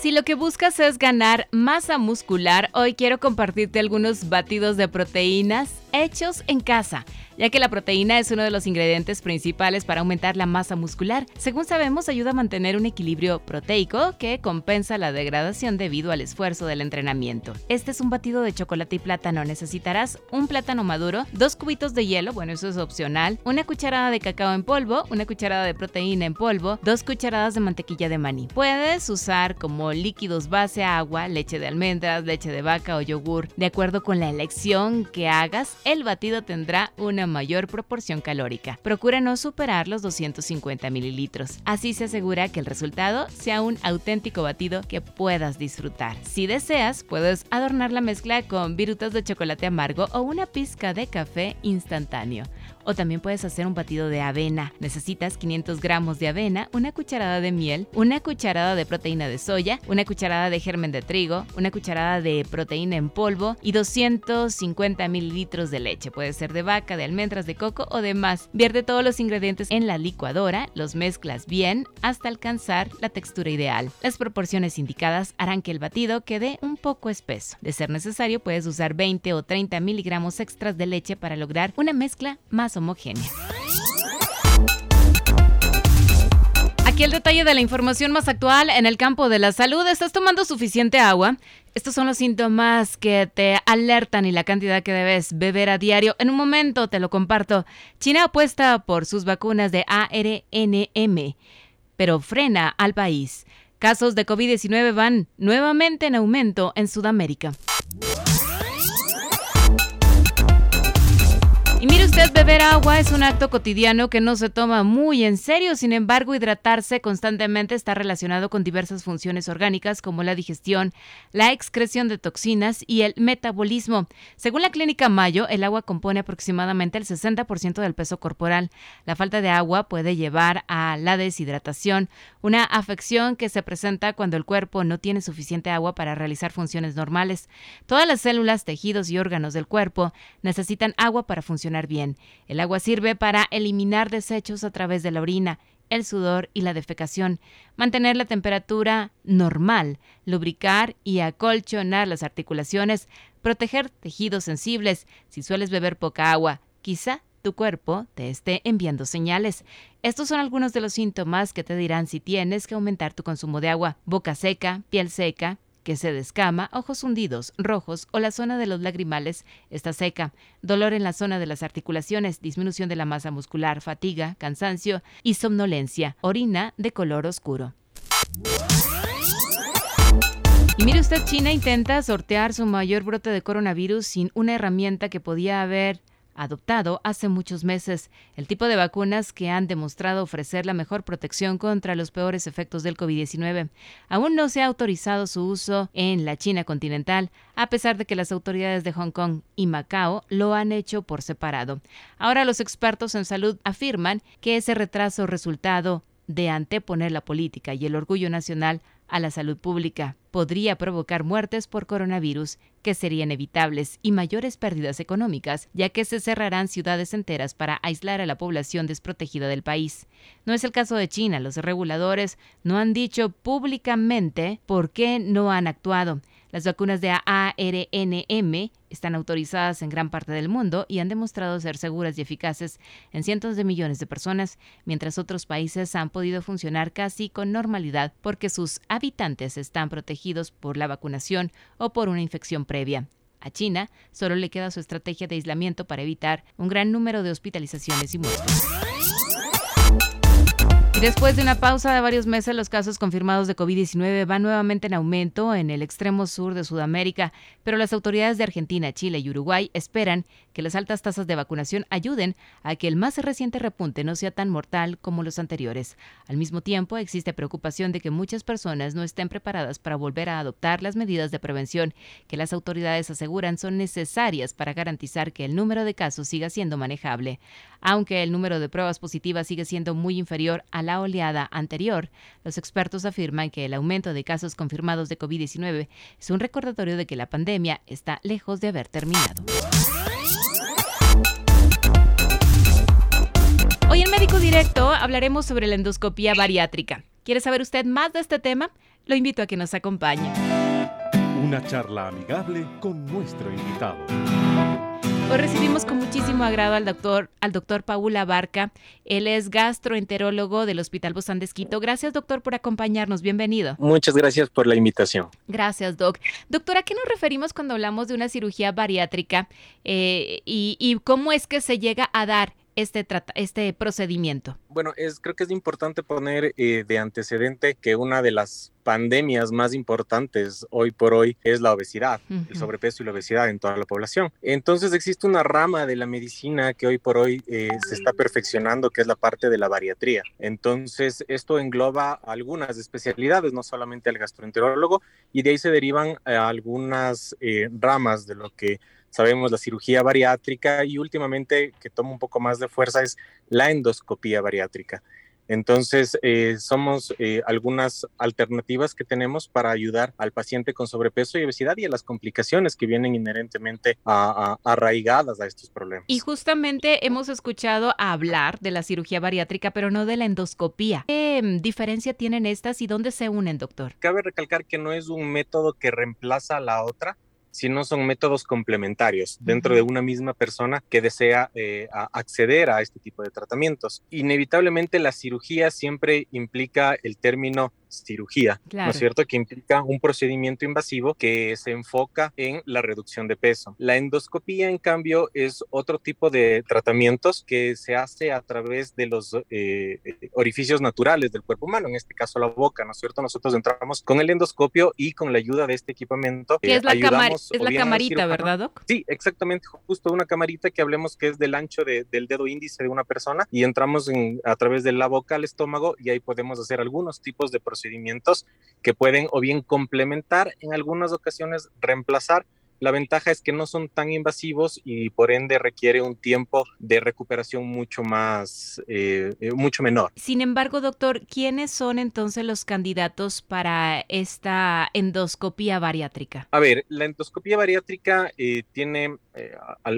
Si lo que buscas es ganar masa muscular, hoy quiero compartirte algunos batidos de proteínas hechos en casa ya que la proteína es uno de los ingredientes principales para aumentar la masa muscular. Según sabemos, ayuda a mantener un equilibrio proteico que compensa la degradación debido al esfuerzo del entrenamiento. Este es un batido de chocolate y plátano. Necesitarás un plátano maduro, dos cubitos de hielo, bueno, eso es opcional, una cucharada de cacao en polvo, una cucharada de proteína en polvo, dos cucharadas de mantequilla de maní. Puedes usar como líquidos base agua, leche de almendras, leche de vaca o yogur. De acuerdo con la elección que hagas, el batido tendrá una mayor proporción calórica. Procura no superar los 250 mililitros. Así se asegura que el resultado sea un auténtico batido que puedas disfrutar. Si deseas, puedes adornar la mezcla con virutas de chocolate amargo o una pizca de café instantáneo. O también puedes hacer un batido de avena. Necesitas 500 gramos de avena, una cucharada de miel, una cucharada de proteína de soya, una cucharada de germen de trigo, una cucharada de proteína en polvo y 250 mililitros de leche. Puede ser de vaca, de almendras, de coco o de más. Vierte todos los ingredientes en la licuadora, los mezclas bien hasta alcanzar la textura ideal. Las proporciones indicadas harán que el batido quede un poco espeso. De ser necesario, puedes usar 20 o 30 miligramos extras de leche para lograr una mezcla más Aquí el detalle de la información más actual en el campo de la salud. ¿Estás tomando suficiente agua? Estos son los síntomas que te alertan y la cantidad que debes beber a diario. En un momento te lo comparto. China apuesta por sus vacunas de ARNM, pero frena al país. Casos de COVID-19 van nuevamente en aumento en Sudamérica. Beber agua es un acto cotidiano que no se toma muy en serio, sin embargo, hidratarse constantemente está relacionado con diversas funciones orgánicas como la digestión, la excreción de toxinas y el metabolismo. Según la clínica Mayo, el agua compone aproximadamente el 60% del peso corporal. La falta de agua puede llevar a la deshidratación, una afección que se presenta cuando el cuerpo no tiene suficiente agua para realizar funciones normales. Todas las células, tejidos y órganos del cuerpo necesitan agua para funcionar bien. El agua sirve para eliminar desechos a través de la orina, el sudor y la defecación, mantener la temperatura normal, lubricar y acolchonar las articulaciones, proteger tejidos sensibles. Si sueles beber poca agua, quizá tu cuerpo te esté enviando señales. Estos son algunos de los síntomas que te dirán si tienes que aumentar tu consumo de agua. Boca seca, piel seca, que se descama, ojos hundidos, rojos o la zona de los lagrimales está seca, dolor en la zona de las articulaciones, disminución de la masa muscular, fatiga, cansancio y somnolencia, orina de color oscuro. Y mire usted, China intenta sortear su mayor brote de coronavirus sin una herramienta que podía haber adoptado hace muchos meses, el tipo de vacunas que han demostrado ofrecer la mejor protección contra los peores efectos del COVID-19. Aún no se ha autorizado su uso en la China continental, a pesar de que las autoridades de Hong Kong y Macao lo han hecho por separado. Ahora los expertos en salud afirman que ese retraso resultado de anteponer la política y el orgullo nacional a la salud pública. Podría provocar muertes por coronavirus que serían evitables y mayores pérdidas económicas, ya que se cerrarán ciudades enteras para aislar a la población desprotegida del país. No es el caso de China, los reguladores no han dicho públicamente por qué no han actuado. Las vacunas de ARNM están autorizadas en gran parte del mundo y han demostrado ser seguras y eficaces en cientos de millones de personas, mientras otros países han podido funcionar casi con normalidad porque sus habitantes están protegidos por la vacunación o por una infección previa. A China solo le queda su estrategia de aislamiento para evitar un gran número de hospitalizaciones y muertes Después de una pausa de varios meses, los casos confirmados de COVID-19 van nuevamente en aumento en el extremo sur de Sudamérica, pero las autoridades de Argentina, Chile y Uruguay esperan que las altas tasas de vacunación ayuden a que el más reciente repunte no sea tan mortal como los anteriores. Al mismo tiempo, existe preocupación de que muchas personas no estén preparadas para volver a adoptar las medidas de prevención que las autoridades aseguran son necesarias para garantizar que el número de casos siga siendo manejable. Aunque el número de pruebas positivas sigue siendo muy inferior a la oleada anterior, los expertos afirman que el aumento de casos confirmados de COVID-19 es un recordatorio de que la pandemia está lejos de haber terminado. Hoy en Médico Directo hablaremos sobre la endoscopía bariátrica. ¿Quiere saber usted más de este tema? Lo invito a que nos acompañe. Una charla amigable con nuestro invitado. Hoy recibimos con muchísimo agrado al doctor, al doctor Paula Barca. Él es gastroenterólogo del Hospital Bozán de Esquito. Gracias, doctor, por acompañarnos. Bienvenido. Muchas gracias por la invitación. Gracias, doc. Doctor, ¿a qué nos referimos cuando hablamos de una cirugía bariátrica eh, y, y cómo es que se llega a dar este, este procedimiento? Bueno, es, creo que es importante poner eh, de antecedente que una de las pandemias más importantes hoy por hoy es la obesidad, el sobrepeso y la obesidad en toda la población. Entonces existe una rama de la medicina que hoy por hoy eh, se está perfeccionando, que es la parte de la bariatría. Entonces esto engloba algunas especialidades, no solamente al gastroenterólogo, y de ahí se derivan eh, algunas ramas de lo que sabemos la cirugía bariátrica y últimamente que toma un poco más de fuerza es la endoscopía bariátrica. Entonces, eh, somos eh, algunas alternativas que tenemos para ayudar al paciente con sobrepeso y obesidad y a las complicaciones que vienen inherentemente arraigadas a estos problemas. Y justamente hemos escuchado hablar de la cirugía bariátrica, pero no de la endoscopía. ¿Qué mm, diferencia tienen estas y dónde se unen, doctor? Cabe recalcar que no es un método que reemplaza a la otra, si no son métodos complementarios dentro de una misma persona que desea eh, acceder a este tipo de tratamientos. Inevitablemente la cirugía siempre implica el término cirugía, ¿no es cierto? Que implica un procedimiento invasivo que se enfoca en la reducción de peso. La endoscopía, en cambio, es otro tipo de tratamientos que se hace a través de los eh, orificios naturales del cuerpo humano, en este caso la boca, ¿no es cierto? Nosotros entramos con el endoscopio y con la ayuda de este equipamiento. Que es la, es la camarita, ¿verdad, Doc? Sí, exactamente, justo una camarita que hablemos que es del ancho del dedo índice de una persona y entramos a través de la boca al estómago y ahí podemos hacer algunos tipos de procedimientos procedimientos que pueden o bien complementar, en algunas ocasiones reemplazar. La ventaja es que no son tan invasivos y por ende requiere un tiempo de recuperación mucho más, eh, eh, mucho menor. Sin embargo, doctor, ¿quiénes son entonces los candidatos para esta endoscopía bariátrica? A ver, la endoscopía bariátrica eh, tiene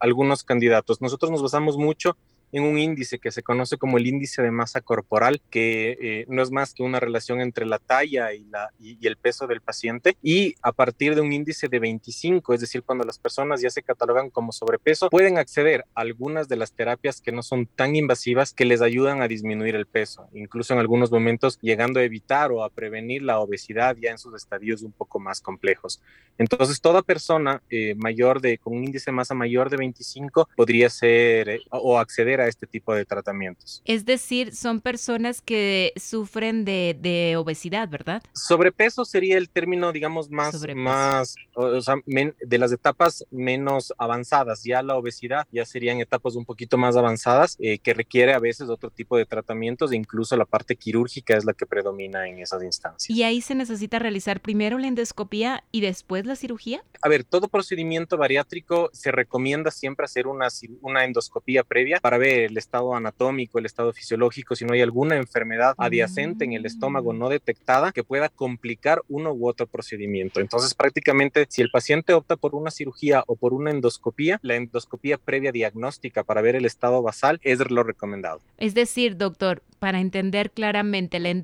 algunos candidatos. Nosotros nos basamos mucho en un índice que se conoce como el índice de masa corporal, que eh, no es más que una relación entre la talla y, la, y, el peso del paciente. Y a partir de un índice de 25, es decir, cuando las personas ya se catalogan como sobrepeso, pueden acceder a algunas de las terapias que no son tan invasivas que les ayudan a disminuir el peso, incluso en algunos momentos llegando a evitar o a prevenir la obesidad ya en sus estadios un poco más complejos. Entonces, toda persona eh, mayor de, con un índice de masa mayor de 25 podría ser eh, o acceder a este tipo de tratamientos. Es decir, son personas que sufren de, obesidad, ¿verdad? Sobrepeso sería el término, digamos, más, más o sea, de las etapas menos avanzadas. Ya la obesidad ya serían etapas un poquito más avanzadas eh, que requiere a veces otro tipo de tratamientos e incluso la parte quirúrgica es la que predomina en esas instancias. ¿Y ahí se necesita realizar primero la endoscopía y después la cirugía? A ver, todo procedimiento bariátrico se recomienda siempre hacer una, una endoscopía previa para ver el estado anatómico, el estado fisiológico, si no hay alguna enfermedad adyacente en el estómago no detectada que pueda complicar uno u otro procedimiento. Entonces, prácticamente, si el paciente opta por una cirugía o por una endoscopía, la endoscopía previa diagnóstica para ver el estado basal es lo recomendado. Es decir, doctor, para entender claramente, la,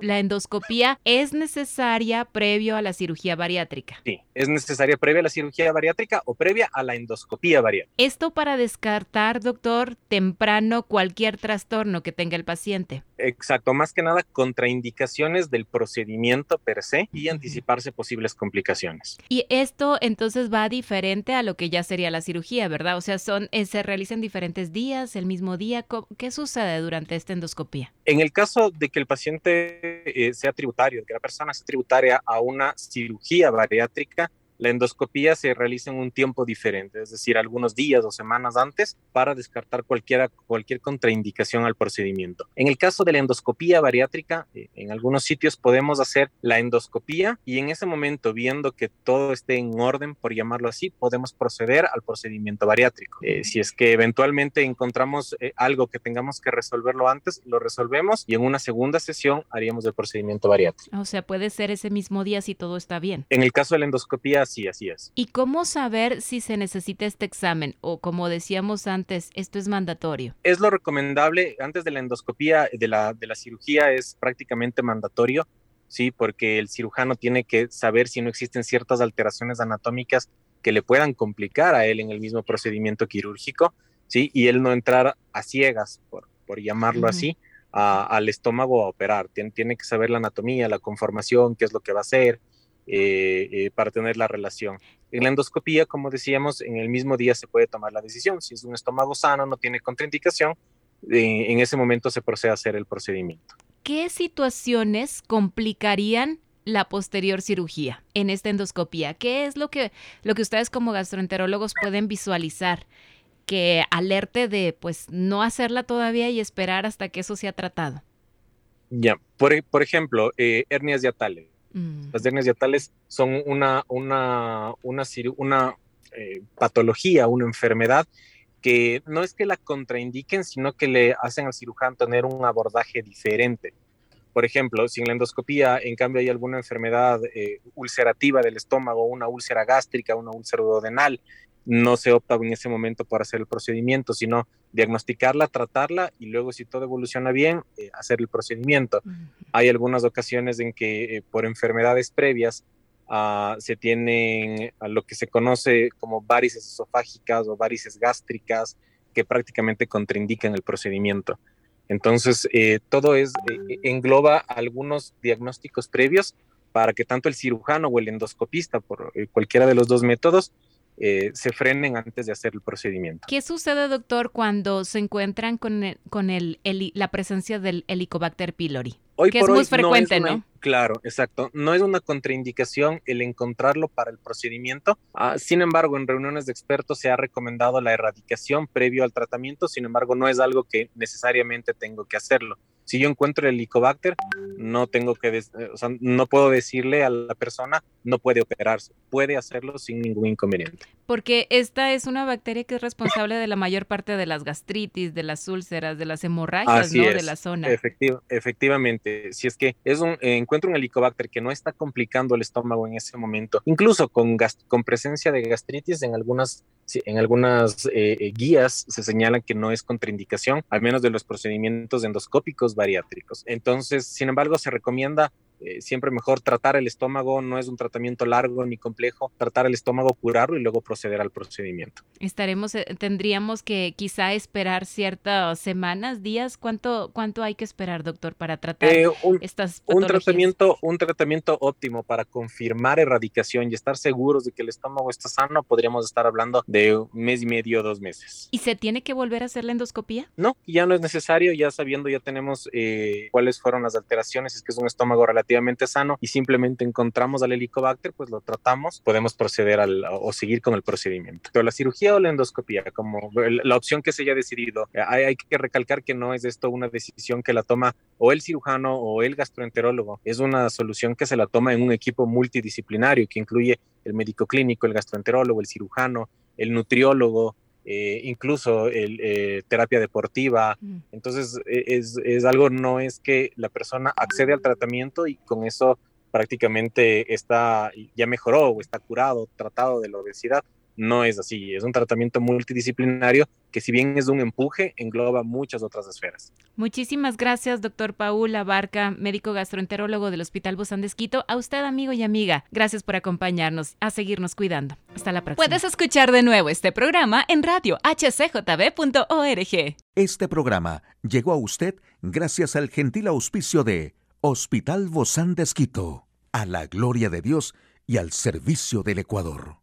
la endoscopía es necesaria previo a la cirugía bariátrica. Sí, es necesaria previa a la cirugía bariátrica o previa a la endoscopía bariátrica. Esto para descartar, doctor, temor temprano cualquier trastorno que tenga el paciente. Exacto, más que nada contraindicaciones del procedimiento per se y anticiparse posibles complicaciones. Y esto entonces va diferente a lo que ya sería la cirugía, ¿verdad? O sea, son eh, se realizan diferentes días, el mismo día. ¿Qué sucede durante esta endoscopía? En el caso de que el paciente eh, sea tributario, que la persona sea tributaria a una cirugía bariátrica, la endoscopía se realiza en un tiempo diferente, es decir, algunos días o semanas antes para descartar cualquier contraindicación al procedimiento. En el caso de la endoscopía bariátrica, eh, en algunos sitios podemos hacer la endoscopía y en ese momento, viendo que todo esté en orden, por llamarlo así, podemos proceder al procedimiento bariátrico. Eh, si es que eventualmente encontramos eh, algo que tengamos que resolverlo antes, lo resolvemos y en una segunda sesión haríamos el procedimiento bariátrico. O sea, puede ser ese mismo día si todo está bien. En el caso de la endoscopía, Sí, así es. ¿Y cómo saber si se necesita este examen? O como decíamos antes, esto es mandatorio. Es lo recomendable, antes de la endoscopía, de la, de la cirugía, es prácticamente mandatorio, sí, porque el cirujano tiene que saber si no existen ciertas alteraciones anatómicas que le puedan complicar a él en el mismo procedimiento quirúrgico, sí, y él no entrar a ciegas, por, por llamarlo así, al estómago a operar. Tiene, tiene que saber la anatomía, la conformación, qué es lo que va a hacer, eh, eh, para tener la relación. En la endoscopía, como decíamos, en el mismo día se puede tomar la decisión. Si es un estómago sano, no tiene contraindicación, eh, en ese momento se procede a hacer el procedimiento. ¿Qué situaciones complicarían la posterior cirugía en esta endoscopía? ¿Qué es lo que, lo que ustedes como gastroenterólogos pueden visualizar que alerte de pues no hacerla todavía y esperar hasta que eso sea tratado? Ya, por, por ejemplo, hernias diatales Mm. Las hernias diatales son una, una, una, una eh, patología, una enfermedad que no es que la contraindiquen, sino que le hacen al cirujano tener un abordaje diferente. Por ejemplo, si en la endoscopía, en cambio, hay alguna enfermedad eh, ulcerativa del estómago, una úlcera gástrica, una úlcera duodenal, no se opta en ese momento por hacer el procedimiento, sino diagnosticarla, tratarla y luego si todo evoluciona bien, eh, hacer el procedimiento. Hay algunas ocasiones en que eh, por enfermedades previas ah, se tienen a lo que se conoce como varices esofágicas o varices gástricas que prácticamente contraindican el procedimiento. Entonces, eh, todo es, engloba algunos diagnósticos previos para que tanto el cirujano o el endoscopista, por cualquiera de los dos métodos, eh, se frenen antes de hacer el procedimiento. ¿Qué sucede, doctor, cuando se encuentran con, con el, la presencia del Helicobacter pylori? Hoy que es muy frecuente, no, Claro, exacto. No es una contraindicación el encontrarlo para el procedimiento. Ah, sin embargo, en reuniones de expertos se ha recomendado la erradicación previo al tratamiento. Sin embargo, no es algo que necesariamente tengo que hacerlo si yo encuentro el Helicobacter, no tengo que, eh, o sea, no puedo decirle a la persona, no puede operarse, puede hacerlo sin ningún inconveniente. Porque esta es una bacteria que es responsable de la mayor parte de las gastritis, de las úlceras, de las hemorragias, ¿no? De la zona. efectivamente, si es que es un, eh, encuentro un Helicobacter que no está complicando el estómago en ese momento, incluso con, con presencia de gastritis en algunas en algunas eh, guías se señalan que no es contraindicación, al menos de los procedimientos endoscópicos bariátricos. Entonces, sin embargo, se recomienda eh, siempre mejor tratar el estómago, no es un tratamiento largo ni complejo, tratar el estómago, curarlo y luego proceder al procedimiento. Estaremos, eh, tendríamos que quizá esperar ciertas semanas, días, ¿cuánto, cuánto hay que esperar, doctor, para tratar eh, un, estas un tratamiento, un tratamiento óptimo para confirmar erradicación y estar seguros de que el estómago está sano, podríamos estar hablando de un mes y medio, dos meses. ¿Y se tiene que volver a hacer la endoscopía? No, ya no es necesario, ya sabiendo, ya tenemos cuáles fueron las alteraciones, es que es un estómago sano y simplemente encontramos al helicobacter, pues lo tratamos, podemos proceder al, o seguir con el procedimiento. Pero la cirugía o la endoscopía, como la opción que se haya decidido, eh, hay, hay que recalcar que no es esto una decisión que la toma o el cirujano o el gastroenterólogo, es una solución que se la toma en un equipo multidisciplinario que incluye el médico clínico, el gastroenterólogo, el cirujano, el nutriólogo, eh, incluso el, eh, terapia deportiva. Mm. Entonces, e, es, es, algo, no es que la persona accede al tratamiento y con eso prácticamente está, ya mejoró o está curado, tratado de la obesidad. no es así, es un tratamiento multidisciplinario que si bien es de un empuje, engloba muchas otras esferas. Muchísimas gracias, doctor Paul Abarca, médico gastroenterólogo del Hospital Bozán de Esquito. A usted, amigo y amiga, gracias por acompañarnos, a seguirnos cuidando. Hasta la próxima. Puedes escuchar de nuevo este programa en radio hcjb.org. Este programa llegó a usted gracias al gentil auspicio de Hospital Bozán de Esquito, a la gloria de Dios y al servicio del Ecuador.